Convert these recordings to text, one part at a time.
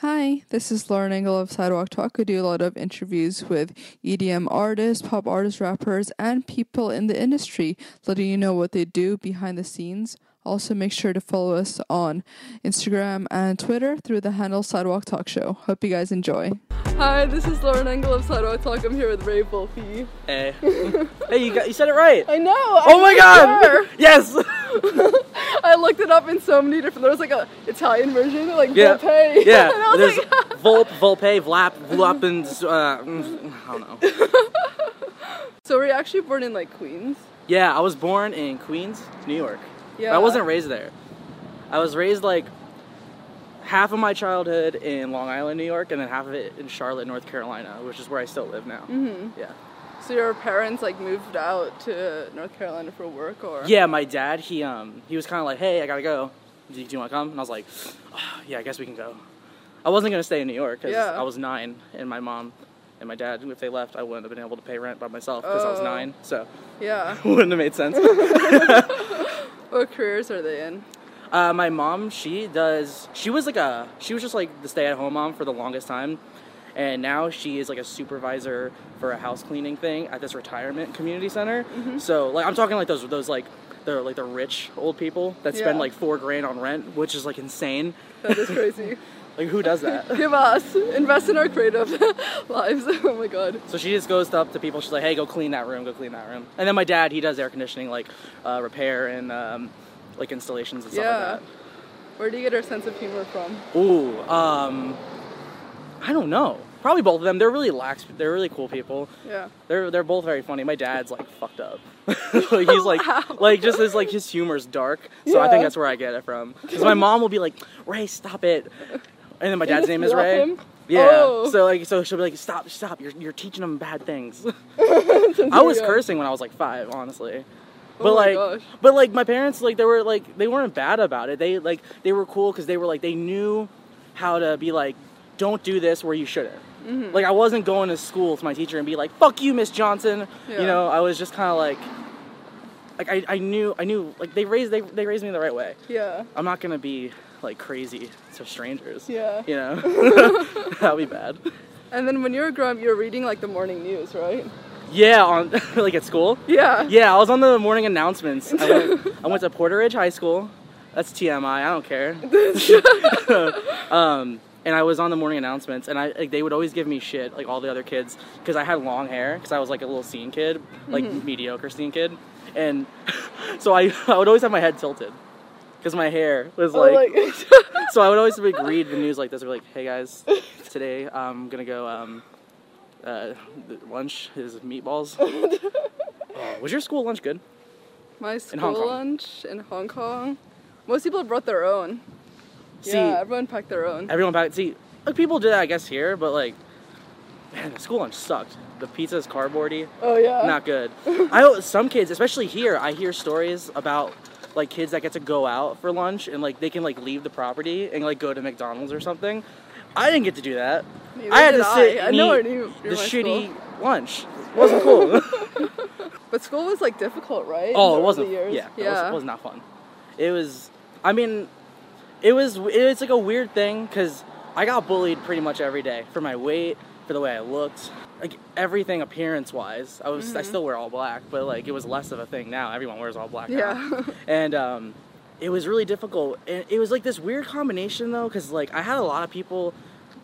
Hi, this is Lauren Engel of Sidewalk Talk. I do a lot of interviews with EDM artists, pop artists, rappers, and people in the industry, letting you know what they do behind the scenes. Also, make sure to follow us on Instagram and Twitter through the handle Sidewalk Talk Show. Hope you guys enjoy. Hi, this is Lauren Engel of Sidewalk Talk. I'm here with Ray Volpe. Hey, hey, you got you said it right. I know. Oh my god! Yes. I looked it up in so many different. There was like a Italian version, like Yeah. Volpe. Yeah. and I was There's like, Volp, Volpe, Vlap, Vlap, and uh, I don't know. so were you actually born in like Queens? Yeah, I was born in Queens, New York. Yeah. But I wasn't raised there. I was raised like half of my childhood in Long Island, New York, and then half of it in Charlotte, North Carolina, which is where I still live now. Mm-hmm. Yeah. So your parents like moved out to North Carolina for work, or Yeah, my dad, he um he was kind of like, "Hey, I gotta go. Do, do you want to come?" And I was like, "Ah, "Yeah, I guess we can go." I wasn't gonna stay in New York because Yeah. I was nine, and my mom and my dad, if they left, I wouldn't have been able to pay rent by myself because I was Oh. nine, so yeah. wouldn't have made sense. What careers are they in? uh, my mom, she does. She was like a. She was just like the stay-at-home mom for the longest time, and now she is like a supervisor for a house cleaning thing at this retirement community center. Mm-hmm. So like I'm talking like those those like. They're like the rich old people that spend Yeah. like four grand on rent, which is like insane. That is crazy. Like who does that? Give us invest in our creative lives. oh my god. so she just goes up to people. She's like, "Hey, go clean that room. Go clean that room." And then my dad, he does air conditioning, like uh, repair and um, like installations and stuff Yeah. like that. Where do you get our sense of humor from? Ooh, um, I don't know. Probably both of them. They're really lax. They're really cool people. Yeah. They're they're both very funny. My dad's like fucked up. like he's like like just his like his humor's dark. So I think that's where I get it from. Because my mom will be like, Ray, stop it. And then my dad's name is Ray. him? Yeah. Oh. So like so she'll be like, stop, stop. You're you're teaching them bad things. I was cursing when I was like five, honestly. But Oh my like, gosh. but like my parents, like they were like they weren't bad about it. They like they were cool because they were like they knew how to be like, don't do this where you shouldn't. Mm-hmm. Like I wasn't going to school to my teacher and be like, "Fuck you, Miss Johnson." Yeah. You know, I was just kind of like, like I, I knew I knew like they raised they, they raised me the right way. Yeah. I'm not gonna be like crazy to strangers. Yeah. You know, that'd be bad. And then when you were growing up, you were reading like the morning news, right? Yeah, on like at school. Yeah. Yeah, I was on the morning announcements. I went, I went to Porter Ridge High School. That's TMI. I don't care. um, and I was on the morning announcements, and I like, they would always give me shit, like all the other kids, because I had long hair, because I was like a little scene kid, like mediocre scene kid, and so I I would always have my head tilted, because my hair was Oh, like. So I would always like read the news like this. Or like, hey guys, today I'm gonna go. Um, uh, lunch is meatballs. Oh, was your school lunch good? my school Kong. lunch in Hong Kong. Most people brought their own. See, yeah, everyone packed their own. everyone packed. See, like, people did that, I guess here, but like, man, the school lunch sucked. The pizza is cardboardy, Oh yeah. not good. I some kids, especially here, I hear stories about like kids that get to go out for lunch and like they can like leave the property and like go to McDonald's or something. I didn't get to do that. Neither I had to sit I. I and know eat where the shitty school. lunch. It wasn't cool. But school was like difficult, right? Oh, it wasn't. Years? Yeah, it Yeah. was, was not fun. It was. I mean, it was. It's like a weird thing because I got bullied pretty much every day for my weight, for the way I looked, like everything appearance wise. I was. Mm-hmm. I still wear all black, but like it was less of a thing now. Everyone wears all black. now. Yeah. and um, it was really difficult. And it was like this weird combination though, because like I had a lot of people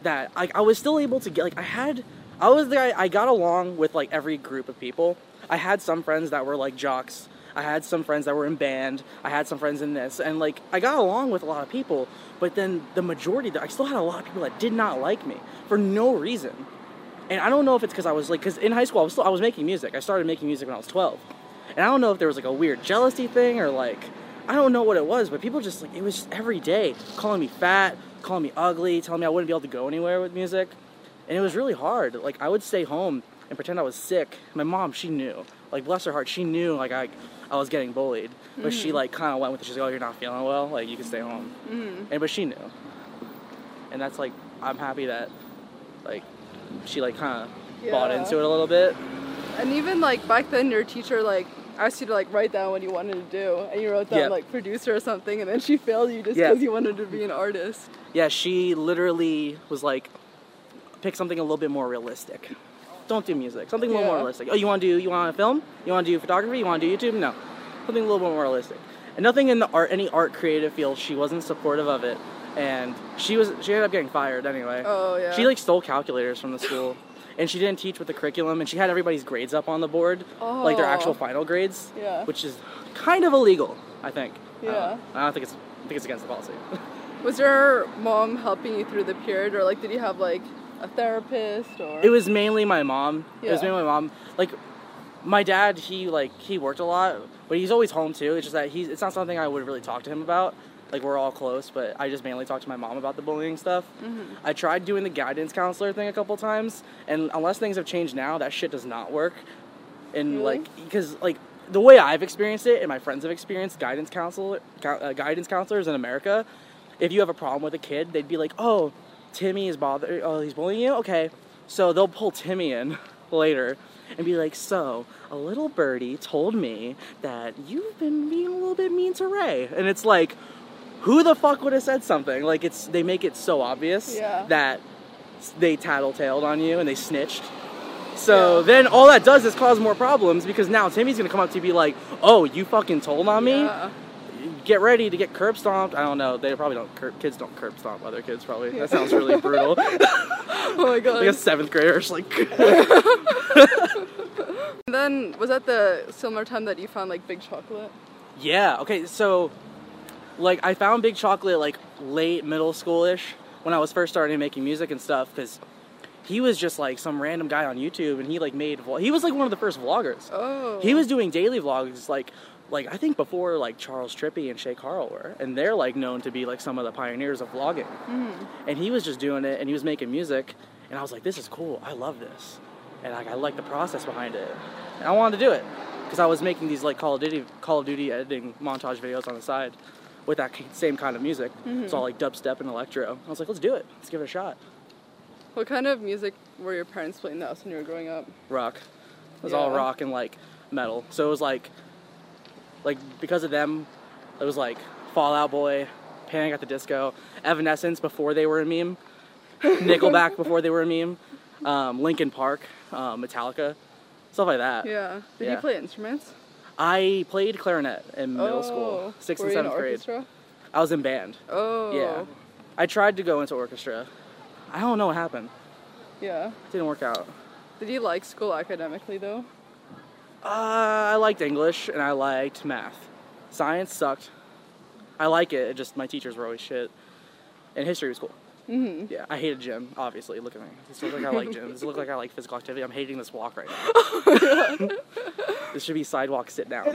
that like I was still able to get like I had I was the guy I got along with like every group of people. I had some friends that were like jocks. I had some friends that were in band. I had some friends in this, and like I got along with a lot of people. But then the majority, I still had a lot of people that did not like me for no reason. And I don't know if it's because I was like, because in high school I was still I was making music. I started making music when I was 12, and I don't know if there was like a weird jealousy thing or like I don't know what it was, but people just like it was just every day calling me fat, calling me ugly, telling me I wouldn't be able to go anywhere with music, and it was really hard. Like I would stay home and pretend I was sick. My mom, she knew, like bless her heart, she knew like I I was getting bullied, but she like kind of went with it. She's like, oh, you're not feeling well, like you can stay home, Mhm. and but she knew, and that's like I'm happy that like she like kind of bought into it a little bit. And even like back then, your teacher like asked you to like write down what you wanted to do, and you wrote down Yeah. like producer or something, and then she failed you just Yeah. because you wanted to be an artist. Yeah, she literally was like, pick something a little bit more realistic. Don't do music. Something a little more realistic. Oh, you want to do? You want to film? You want to do photography? You want to do YouTube? No, something a little bit more realistic. And nothing in the art, any art creative field, she wasn't supportive of it, and she was. She ended up getting fired anyway. Oh yeah. She like stole calculators from the school, and she didn't teach with the curriculum, and she had everybody's grades up on the board, like their Oh. actual final grades, Yeah. which is kind of illegal, I think. Yeah. know. I don't think it's. I think it's against the policy. Was your mom helping you through the period, or like did you have like a therapist or? It was mainly my mom. Yeah. It was mainly my mom. Like my dad, he like he worked a lot, but he's always home too. It's just that he's it's not something I would really talk to him about. Like we're all close, but I just mainly talk to my mom about the bullying stuff. Mm-hmm. I tried doing the guidance counselor thing a couple times, and unless things have changed now, that shit does not work. And Really? like because like the way I've experienced it, and my friends have experienced guidance counselor uh, guidance counselors in America, if you have a problem with a kid, they'd be like, "Oh, Timmy is bothering. Oh, he's bullying you. Okay." So they'll pull Timmy in later and be like, "So a little birdie told me that you've been being a little bit mean to Ray," and it's like, who the fuck would have said something? Like it's they make it so obvious Yeah. that they tattletaled on you and they snitched. So Yeah. then all that does is cause more problems because now Timmy's gonna come up to you and be like, "Oh, you fucking told on me." Yeah. get ready to get curb stomped. I don't know. They probably don't. Curb, kids don't curb stomp other kids. Probably that sounds really brutal. Oh my god. like a seventh grader, like And then was that the similar time that you found like Big Chocolate? yeah. Okay, so like I found Big Chocolate like late middle schoolish when I was first starting making music and stuff because he was just like some random guy on YouTube and he like made vlog- he was like one of the first vloggers. Oh. He was doing daily vlogs like like I think before like Charles Trippy and Shay Carl were, and they're like known to be like some of the pioneers of vlogging. Hmm. And he was just doing it, and he was making music, and I was like, this is cool. I love this, and like I like the process behind it, and I wanted to do it because I was making these like Call of Duty Call of Duty editing montage videos on the side with that same kind of music. It's all like dubstep and electro. I was like, let's do it. Let's give it a shot. What kind of music were your parents playing the house when you were growing up? rock. It was all rock and like metal. So it was like, like because of them, it was like Fall Out Boy, Panic at the Disco, Evanescence before they were a meme, Nickelback before they were a meme, um, Linkin Park, uh, Metallica, stuff like that. Yeah. Did Yeah. you play instruments? I played clarinet in middle oh. school, sixth and seventh grade. orchestra? I was in band. Oh. Yeah, I tried to go into orchestra. I don't know what happened. Yeah. didn't work out. Did you like school academically though? Uh, I liked English and I liked math. Science sucked. I like it. It just my teachers were always shit. And history was cool. Mm-hmm. Yeah, I hate a gym. Obviously, look at me. This looks like I like gym. This looks like I like physical activity. I'm hating this walk right now. this should be sidewalk sit down.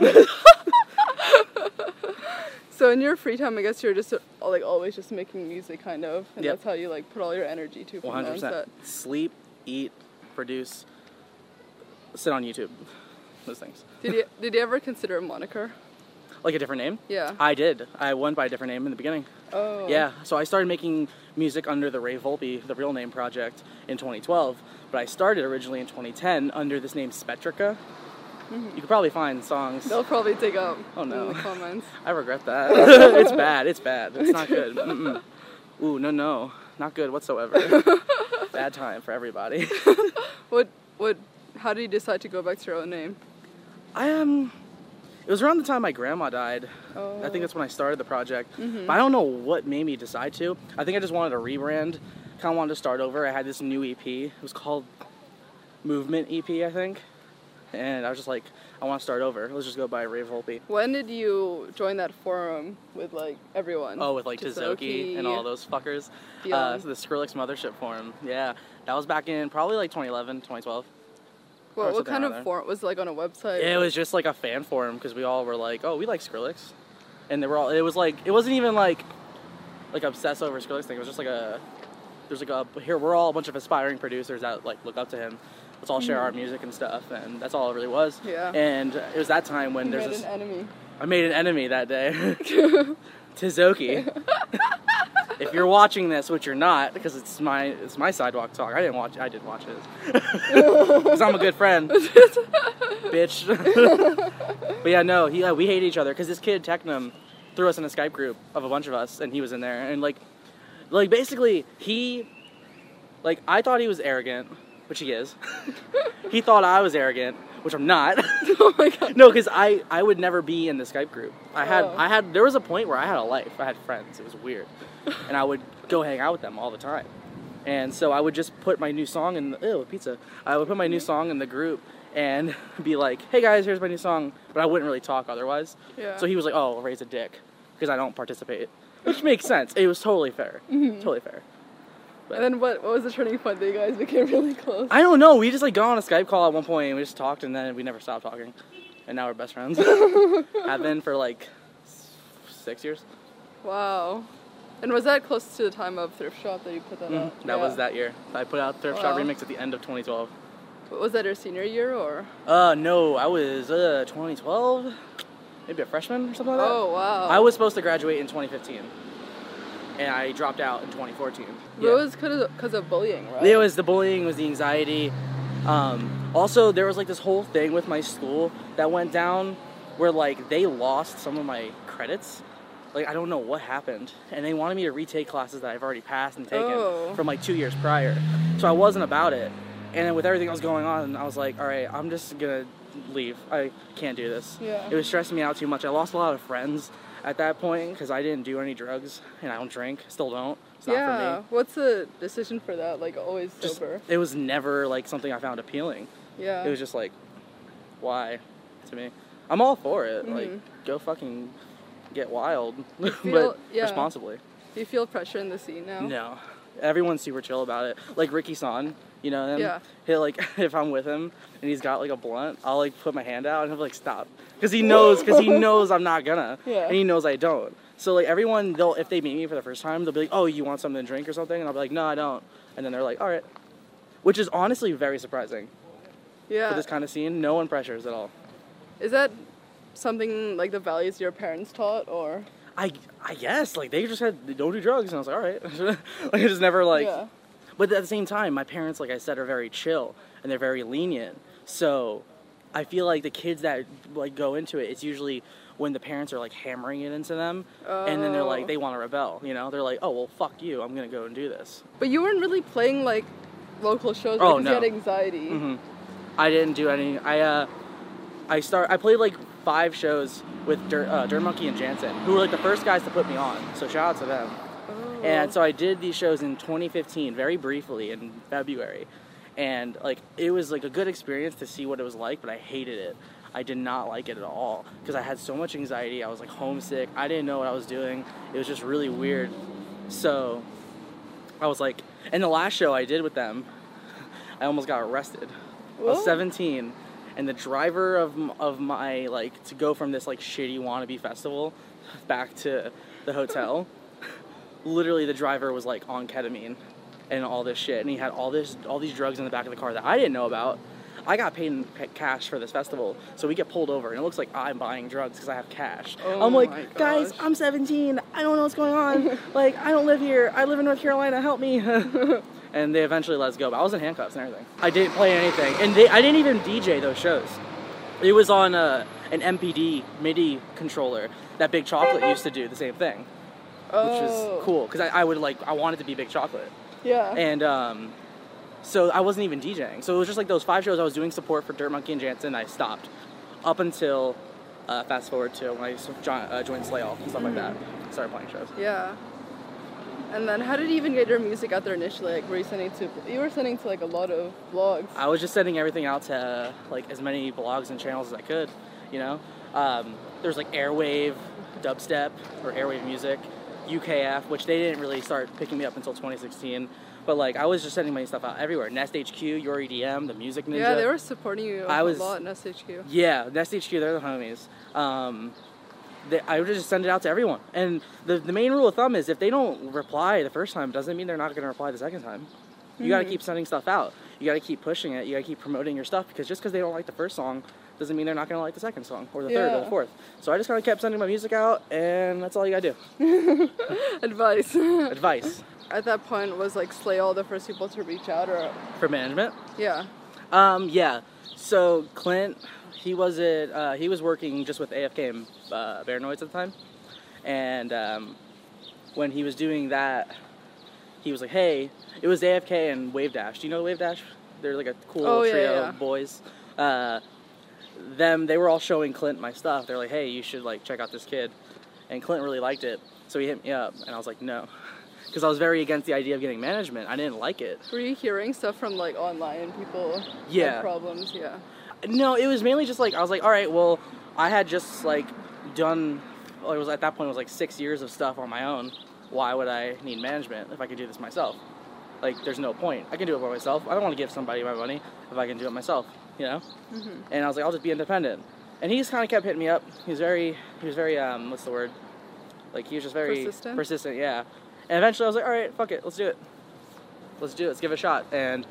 So in your free time, I guess you're just uh, like always just making music, kind of, and Yep. that's how you like put all your energy to. One hundred percent. Sleep, eat, produce, sit on YouTube. Those things. Did you did you ever consider a moniker? Like a different name. Yeah. I did. I went by a different name in the beginning. oh. Yeah, so I started making music under the Ray Volpe, the real name project, in 2012. But I started originally in 2010 under this name Spectrica. You could probably find songs. They'll probably dig up Oh, no. in the comments. I regret that. it's bad. It's bad. It's not good. Mm-mm. Ooh, no, no, not good whatsoever. bad time for everybody. What what? How did you decide to go back to your own name? I um, it was around the time my grandma died. Oh. I think that's when I started the project. Mhm. But I don't know what made me decide to. I think I just wanted to rebrand. Kind of wanted to start over. I had this new EP. It was called Movement EP, I think. And I was just like, I want to start over. Let's just go buy Ray Volpe. When did you join that forum with like everyone? Oh, with like Tisoki and all those fuckers. Uh, so the Skrillex Mothership Forum. Yeah. That was back in probably like 2011, 2012. What, what kind of forum was it, like on a website? It was just like a fan forum because we all were like, oh, we like Skrillex. And they were all, it was like, it wasn't even like, like obsessed over Skrillex thing. It was just like a, there's like a, here, we're all a bunch of aspiring producers that like look up to him. Let's all share our music and stuff. And that's all it really was. Mm-hmm. Yeah. And it was that time when You there's made this, an enemy. I made an enemy that day. Tisoki. if you're watching this, which you're not, because it's my it's my sidewalk talk. I didn't watch. I did watch it because I'm a good friend, bitch. but yeah, no, he, uh, we hate each other because this kid Technum threw us in a Skype group of a bunch of us, and he was in there, and like, like basically he, like I thought he was arrogant, which he is. he thought I was arrogant, which I'm not. oh my god. no, because I I would never be in the Skype group. I had Oh. I had there was a point where I had a life. I had friends. It was weird, and I would go hang out with them all the time. And so I would just put my new song in the ew pizza. I would put my new song in the group and be like, "Hey guys, here's my new song," but I wouldn't really talk otherwise. Yeah. So he was like, "Oh, raise a dick," because I don't participate, which makes sense. It was totally fair. Mm-hmm. Totally fair. And then what? What was the turning point that you guys became really close? I don't know. We just like got on a Skype call at one point and we just talked and then we never stopped talking. And now we're best friends. Have been for like six years. Wow. And was that close to the time of thrift shop that you put that out? Mm-hmm. That was that year. I put out Thrift Shop Remix at the end of 2012. Was that your senior year or? Uh, no, I was uh 2012, maybe a freshman or something like that. Oh wow. I was supposed to graduate in 2015, and I dropped out in 2014. It was because of, 'cause of bullying, right? It was the bullying, was the anxiety. Um, also, there was like this whole thing with my school that went down where like they lost some of my credits. Like I don't know what happened, and they wanted me to retake classes that I've already passed and taken Oh. from like two years prior. So I wasn't about it. And then with everything that was going on, I was like, all right, I'm just gonna leave. I can't do this. Yeah. It was stressing me out too much. I lost a lot of friends at that point because I didn't do any drugs and I don't drink. Still don't. It's not for me yeah. What's the decision for that? Like always just sober. it was never like something I found appealing. yeah. It was just like, why, to me? I'm all for it. Like, Mhm. go fucking get wild, feel- but yeah. responsibly. Do you feel pressure in the scene now? No, everyone's super chill about it. Like Ricky San, you know him. Yeah. He'll like if I'm with him and he's got like a blunt, I'll like put my hand out and he'll be like stop, because he knows, because he knows I'm not gonna, Yeah. and he knows I don't. So like everyone, they'll if they meet me for the first time, they'll be like, oh, you want something to drink or something, and I'll be like, no, I don't, and then they're like, all right, which is honestly very surprising Yeah. for this kind of scene. No one pressures at all. Is that something like the values your parents taught, or? I I guess like they just said don't do drugs, and I was like, all right. like I just never like. yeah. But at the same time, my parents, like I said, are very chill and they're very lenient. So I feel like the kids that like go into it, it's usually when the parents are like hammering it into them, and then they're Oh. like they want to rebel. You know, they're like, oh well, fuck you, I'm gonna go and do this. But you weren't really playing like local shows Oh, because no. you had anxiety. hmm I didn't do any. I uh, I start. I played like five shows with Dirt, uh, Dirt Monkey and Jantsen, who were like the first guys to put me on. So shout out to them. Oh. And so I did these shows in 2015, very briefly in February, and like it was like a good experience to see what it was like, but I hated it. I did not like it at all because I had so much anxiety. I was like homesick. I didn't know what I was doing. It was just really weird. So I was like, and the last show I did with them, I almost got arrested. I was 17, and the driver of of my like to go from this like shitty wannabe festival back to the hotel. literally, the driver was like on ketamine and all this shit, and he had all this all these drugs in the back of the car that I didn't know about. I got paid in cash for this festival, so we get pulled over, and it looks like I'm buying drugs because I have cash. Oh I'm like, guys. I'm 17. I don't know what's going on. like, I don't live here. I live in North Carolina. Help me. and they eventually let us go. But I was in handcuffs and everything. I didn't play anything, and they, I didn't even DJ those shows. It was on uh, an MPD MIDI controller that Big Chocolate used to do the same thing, which oh. was cool because I, I would like I wanted to be Big Chocolate, Yeah. and um, so I wasn't even DJing. So it was just like those five shows I was doing support for Dirt Monkey and Jantsen. I stopped up until uh, fast forward to when I s- jo- uh, joined Slay Off and stuff like that. Started playing shows. yeah. And then how did you even get your music out there initially? Like were you sending to you were sending to like a lot of blogs. I was just sending everything out to uh, like as many blogs and channels as I could, you know. Um, there's like Airwave, Dubstep or Airwave Music, UKF, which they didn't really start picking me up until 2016. But like I was just sending my stuff out everywhere. Nest HQ, Your EDM, the Music Ninja. Yeah, they were supporting you I a was- lot in SHQ. Yeah, Nest HQ, they're the homies. Um, they, I would just send it out to everyone. And the, the main rule of thumb is if they don't reply the first time, doesn't mean they're not going to reply the second time. You got to keep sending stuff out. You got to keep pushing it. You got to keep promoting your stuff because just because they don't like the first song doesn't mean they're not gonna like the second song or the third or the fourth. So I just kind of kept sending my music out, and that's all you gotta do. Advice. Advice At that point, was like Slay all the first people to reach out, or for management. yeah. Um, yeah. So Clint, he was at uh, he was working just with AFK and uh, at the time, and um, when he was doing that, he was like, "Hey, it was AFK and Wavedash. Do you know Wavedash? They're like a cool Oh, trio yeah. of boys." Uh, them, they were all showing Clint my stuff. They're like, "Hey, you should like check out this kid," and Clint really liked it, so he hit me up, and I was like, "No." Because I was very against the idea of getting management. I didn't like it. Were you hearing stuff from like online people? Yeah. problems. Yeah. No, it was mainly just like I was like, all right, well, I had just like done. Well, it was at that point it was like six years of stuff on my own. Why would I need management if I could do this myself? Like, there's no point. I can do it by myself. I don't want to give somebody my money if I can do it myself. You know. And I was like, I'll just be independent. And he just kind of kept hitting me up. He was very, he was very, um, what's the word? Like he was just very Persistent? persistent. Yeah. And eventually I was like, all right, fuck it, let's do it. Let's do it. Let's give it a shot. And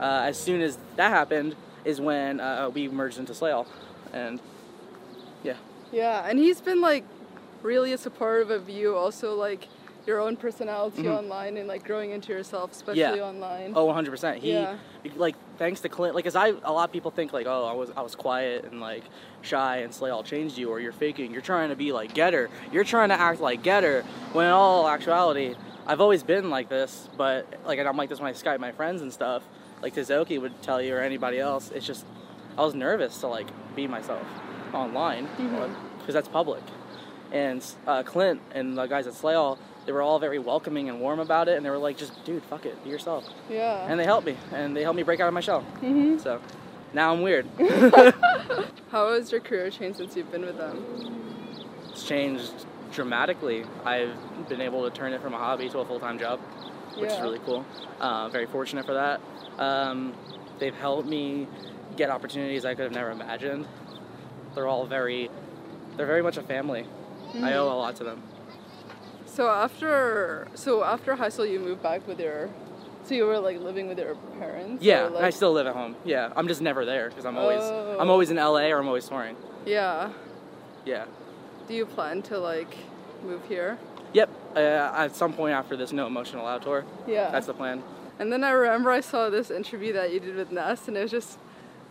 uh, as soon as that happened, is when uh, we merged into Slayle, and yeah, Yeah, and he's been like really a supportive of you, also like your own personality online and like growing into yourself, especially Mm-hmm. Yeah. online. oh, 100 percent. He Yeah. like thanks to Clint, like, cause I a lot of people think like, oh, I was I was quiet and like shy, and Slayle changed you, or you're faking. You're trying to be like Getter. You're trying to act like Getter. When in all actuality, I've always been like this, but like and I'm like this when I Skype my friends and stuff. Like Tisoki would tell you or anybody else. It's just I was nervous to like be myself online because that's public. And uh, Clint and the guys at Slayle, they were all very welcoming and warm about it, and they were like, just dude, fuck it, be yourself. Yeah. And they helped me, and they helped me break out of my shell. Mhm. So now I'm weird. How has your career changed since you've been with them? it's changed dramatically. I've been able to turn it from a hobby to a full time job, which is really cool. Uh, very fortunate for that. Um, they've helped me get opportunities I could have never imagined. They're all very, they're very much a family. I owe a lot to them. So after so after high school, you moved back with your, so you were like living with your parents. Yeah, and I still live at home. Yeah, I'm just never there because I'm always, Oh. I'm always in LA or I'm always touring. Yeah. Yeah. Do you plan to like move here? Yep. Uh, at some point after this No Emotional Out tour, Yeah. that's the plan. And then I remember I saw this interview that you did with Ness, and it was just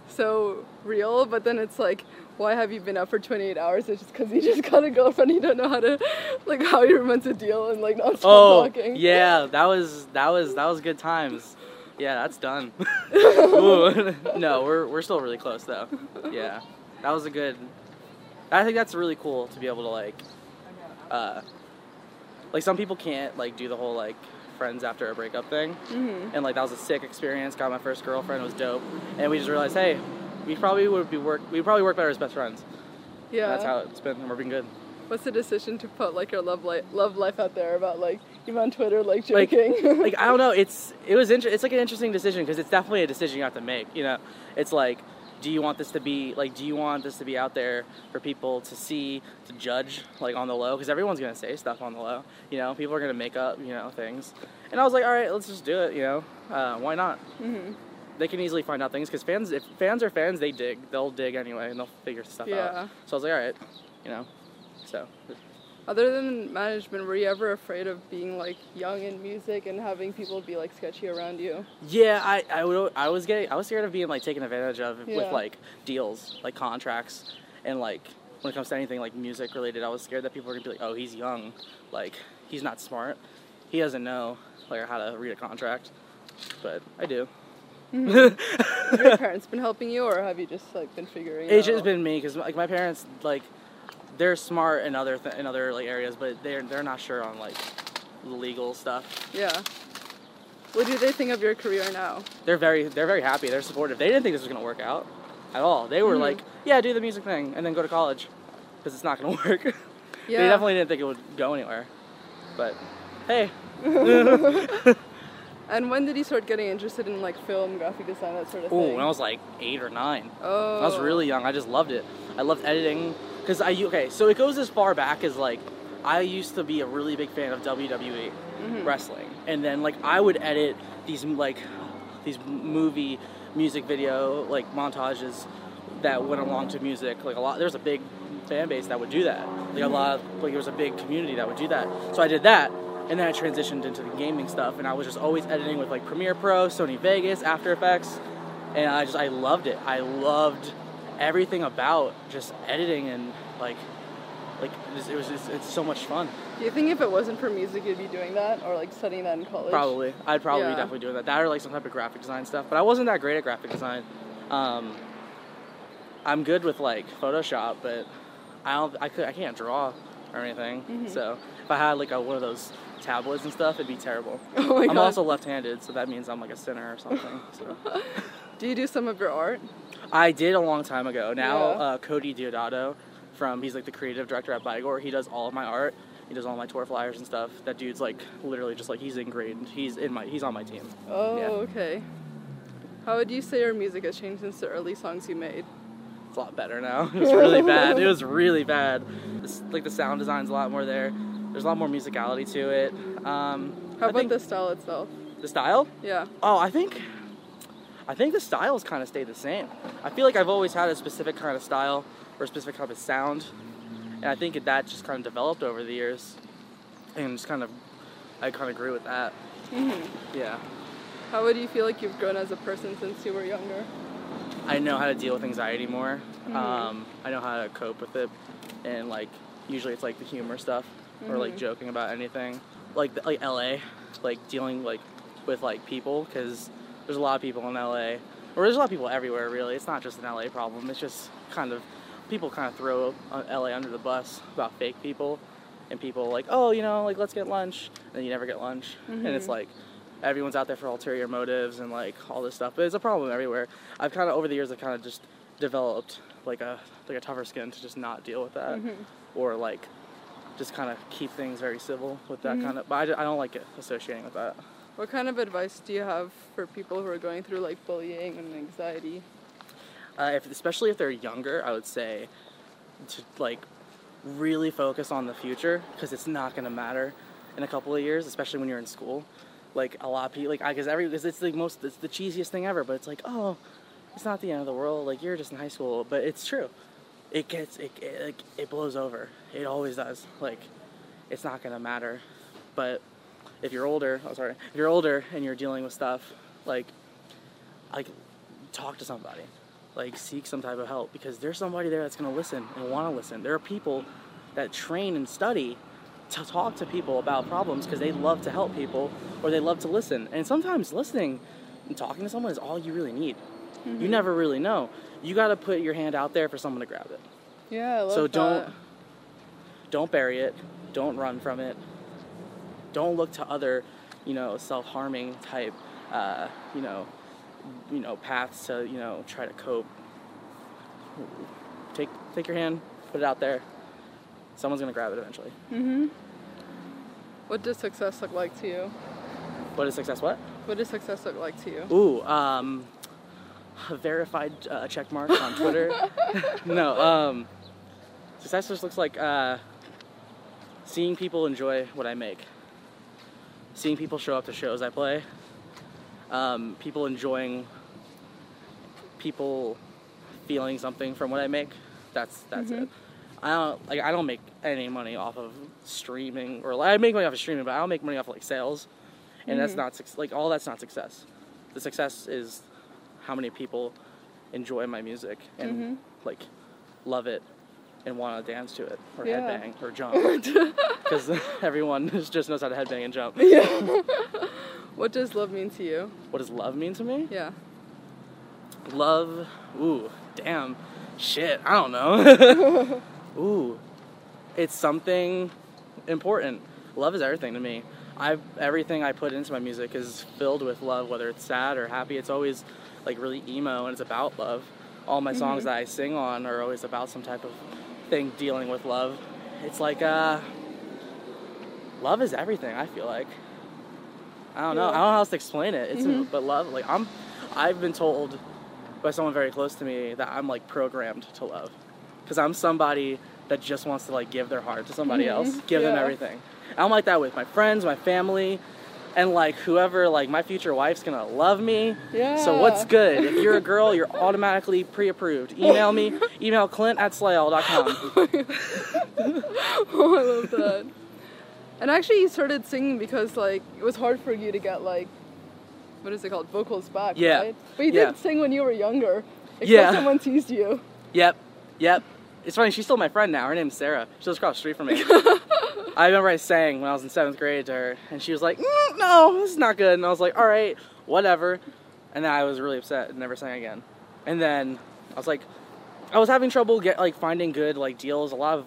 so real. But then it's like, why have you been up for 28 hours? It's just because you just got a girlfriend. You don't know how to, like, how you're meant to deal and like not stop Oh, talking. yeah, that was that was that was good times. Yeah, that's done. No, we're we're still really close though. Yeah, that was a good. I think that's really cool to be able to like, uh, like some people can't like do the whole like friends after a breakup thing, Mhm. and like that was a sick experience. Got my first girlfriend, it was dope, and we just realized, hey, we probably would be work we probably work better as best friends. Yeah. That's how it's been, and we're being good. What's the decision to put like your love life, love life out there about like even on Twitter, like like joking? like I don't know. It's it was inter- It's like an interesting decision because it's definitely a decision you have to make. You know, it's like, do you want this to be like, do you want this to be out there for people to see, to judge, like on the low? Because everyone's gonna say stuff on the low. You know, people are gonna make up, you know, things. And I was like, all right, let's just do it. You know, uh, why not? Mhm. They can easily find out things because fans, if fans are fans, they dig. They'll dig anyway, and they'll figure stuff Yeah. out. So I was like, all right, you know, so. Other than management, were you ever afraid of being like young in music and having people be like sketchy around you? Yeah, I, I, would, I was getting I was scared of being like taken advantage of with like deals, like contracts, and like when it comes to anything like music related, I was scared that people were gonna be like, oh, he's young, like he's not smart, he doesn't know like how to read a contract, but I do. Have mm-hmm. your parents been helping you, or have you just like been figuring it It's out? just been me because like my parents like they're smart in other th- in other like areas, but they're they're not sure on like the legal stuff. Yeah. What do they think of your career now? they're very they're very happy. They're supportive. They didn't think this was gonna work out at all. They were Mhm. like, yeah, do the music thing and then go to college because it's not gonna work. Yeah. They definitely didn't think it would go anywhere. But hey, And when did you start getting interested in like film, graphic design, that sort of ooh, thing? Oh, when I was like eight or nine, oh. I was really young. I just loved it. I loved editing because I okay. So it goes as far back as like I used to be a really big fan of WWE Mhm. wrestling, and then like I would edit these like these movie music video like montages that went along to music. Like a lot, there's a big fan base that would do that. Like a lot, of, like there was a big community that would do that. So I did that, and then I transitioned into the gaming stuff, and I was just always editing with like Premiere Pro, Sony Vegas, After Effects, and I just I loved it. I loved everything about just editing and like like it was, just, it's so much fun. Do you think if it wasn't for music, you'd be doing that or like studying that in college? Probably, I'd probably Yeah. be definitely doing that. That or like some type of graphic design stuff. But I wasn't that great at graphic design. Um, I'm good with like Photoshop, but I don't. I could. I can't draw or anything. Mm-hmm. So if I had like a, one of those tablets and stuff, it'd be terrible. Oh my I'm god. also left-handed, so that means I'm like a sinner or something. So. Do you do some of your art? I did a long time ago. Now Yeah. uh, Cody Diodato, from he's like the creative director at Bygore. He does all of my art. He does all my tour flyers and stuff. That dude's like literally just like he's ingrained. He's in my. He's on my team. Oh, Yeah. okay. How would you say your music has changed since the early songs you made? It's a lot better now. It was really bad. It was really bad. It's, like the sound design's a lot more there. There's a lot more musicality to it. Um, How I about the style itself? the style? Yeah. Oh, I think I think the styles kind of stay the same. I feel like I've always had a specific kind of style or a specific kind of sound, and I think that just kind of developed over the years, and just kind of I kind of grew with that. hmm Yeah, How would you feel like you've grown as a person since you were younger? I know how to deal with anxiety more. Mhm. Um, I know how to cope with it, and like usually it's like the humor stuff or like Mhm. joking about anything, like like LA, like dealing like with like people because there's a lot of people in LA, or there's a lot of people everywhere. Really, it's not just an LA problem. It's just kind of people kind of throw uh, LA under the bus about fake people, and people like oh you know like let's get lunch, and then you never get lunch, and it's Mhm. like everyone's out there for ulterior motives and like all this stuff. But it's a problem everywhere. I've kind of over the years I've kind of just developed like a like a tougher skin to just not deal with that, Mhm. or like just kind of keep things very civil with that Mhm. kind of. But I don't like it associating with that. What kind of advice do you have for people who are going through like bullying and anxiety? Uh, if, especially if they're younger, I would say to like really focus on the future because it's not going to matter in a couple of years, especially when you're in school. Like a lot of people, like guess every cause it's the most, it's the cheesiest thing ever. But it's like, oh, it's not the end of the world. Like you're just in high school, but it's true. It gets, it, it like it blows over. It always does. Like it's not going to matter. But if you're older, oh sorry, if you're older and you're dealing with stuff, like like talk to somebody. Like seek some type of help because there's somebody there that's going to listen and want to listen. There are people that train and study to talk to people about problems because they love to help people or they love to listen. And sometimes listening and talking to someone is all you really need. You mm-hmm. never really know. You got to put your hand out there for someone to grab it. Yeah, I love so that. don't don't bury it. Don't run from it don't look to other you know self-harming type uh, you know you know paths to you know try to cope take take your hand put it out there someone's gonna grab it eventually Mhm. What does success look like to you? what is success what What does success look like to you? ooh um a verified uh, check mark on twitter no um success just looks like uh seeing people enjoy what i make seeing people show up to shows i play um, people enjoying people feeling something from what i make that's that's Mhm. it i don't like i don't make any money off of streaming or like, i make money off of streaming but i don't make money off of like sales and that's Mhm. not like all that's not success the success is how many people enjoy my music and Mhm. like love it and want to dance to it or Yeah. headbang or jump because everyone just knows how to headbang and jump yeah. what does love mean to you? what does love mean to me Yeah. love ooh damn shit i don't know ooh it's something important love is everything to me i everything i put into my music is filled with love whether it's sad or happy it's always like really emo and it's about love all my songs Mhm. that i sing on are always about some type of thing dealing with love. It's like uh love is everything i feel like. I don't know. I don't know how else to explain it. It's Mhm. but love like i'm i've been told by someone very close to me that i'm like programmed to love. Because i'm somebody that just wants to like give their heart to somebody Mhm. else give them everything. I'm like that with my friends my family and like whoever like my future wife's gonna love me. Yeah. So what's good? If you're a girl, you're automatically pre-approved. Email me. Email Clint at slayle.com. oh, I love that. And actually, you started singing because like it was hard for you to get like, what is it called, vocals back, Yeah. right? But you Yeah. did sing when you were younger. Except Yeah. someone teased you. Yep. Yep. It's funny. She's still my friend now. Her name's Sarah. She lives across the street from me. I remember I sang when I was in seventh grade to her, and she was like, "Mm, "No, this is not good." And I was like, "All right, whatever." And then I was really upset and never sang again. And then I was like, I was having trouble get like finding good like deals. A lot of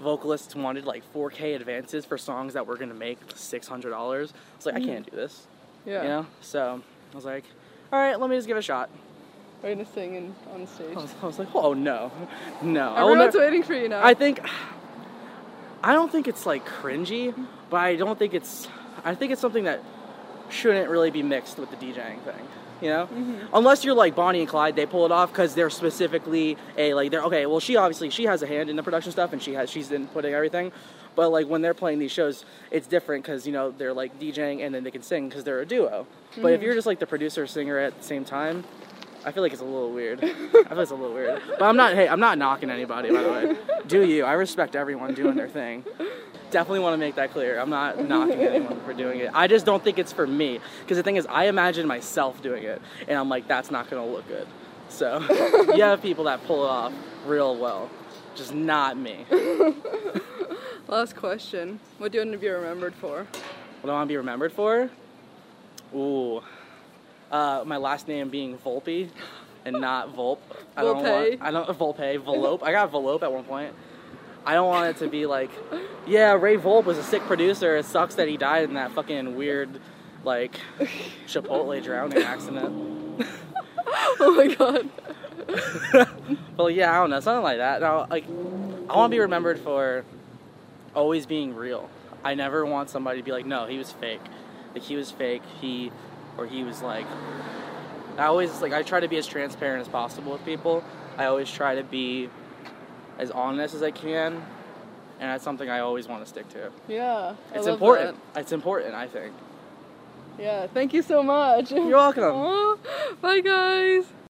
vocalists wanted like 4K advances for songs that were gonna make six hundred dollars. I was like, I can't do this. Yeah. You know. So I was like, "All right, let me just give it a shot." You gonna sing in, on stage? I was, I was like, "Oh no, no." I Everyone's waiting for you now. I think I don't think it's like cringy, but I don't think it's I think it's something that shouldn't really be mixed with the DJing thing. You know, mm-hmm. unless you're like Bonnie and Clyde, they pull it off because they're specifically a like they're okay. Well, she obviously she has a hand in the production stuff and she has she's inputting everything, but like when they're playing these shows, it's different because you know they're like DJing and then they can sing because they're a duo. But if mm-hmm. you're just like the producer singer at the same time, I feel like it's a little weird. I feel it's a little weird. But I'm not. Hey, I'm not knocking anybody. By the way, do you? I respect everyone doing their thing. Definitely want to make that clear. I'm not knocking anyone for doing it. I just don't think it's for me. Because the thing is, I imagine myself doing it, and I'm like, that's not gonna look good. So you have people that pull it off real well, just not me. Last question. What do you want to be remembered for? What do I want to be remembered for? Ooh, uh, my last name being Volpe and not Volp. I don't Volpe. want. I don't Volpe. Velope. I got Velope at one point. I don't want it to be like, yeah, Ray Volpe was a sick producer. It sucks that he died in that fucking weird, like, Chipotle drowning accident. oh my god. Well, yeah, I don't know, something like that. Now, like, I want to be remembered for always being real. I never want somebody to be like, no, he was fake. Like, he was fake. He, or he was like. I always like I try to be as transparent as possible with people. I always try to be as honest as I can, and that's something I always want to stick to. Yeah. It's important. It's important, I think. Yeah. Thank you so much. You're welcome. Bye guys.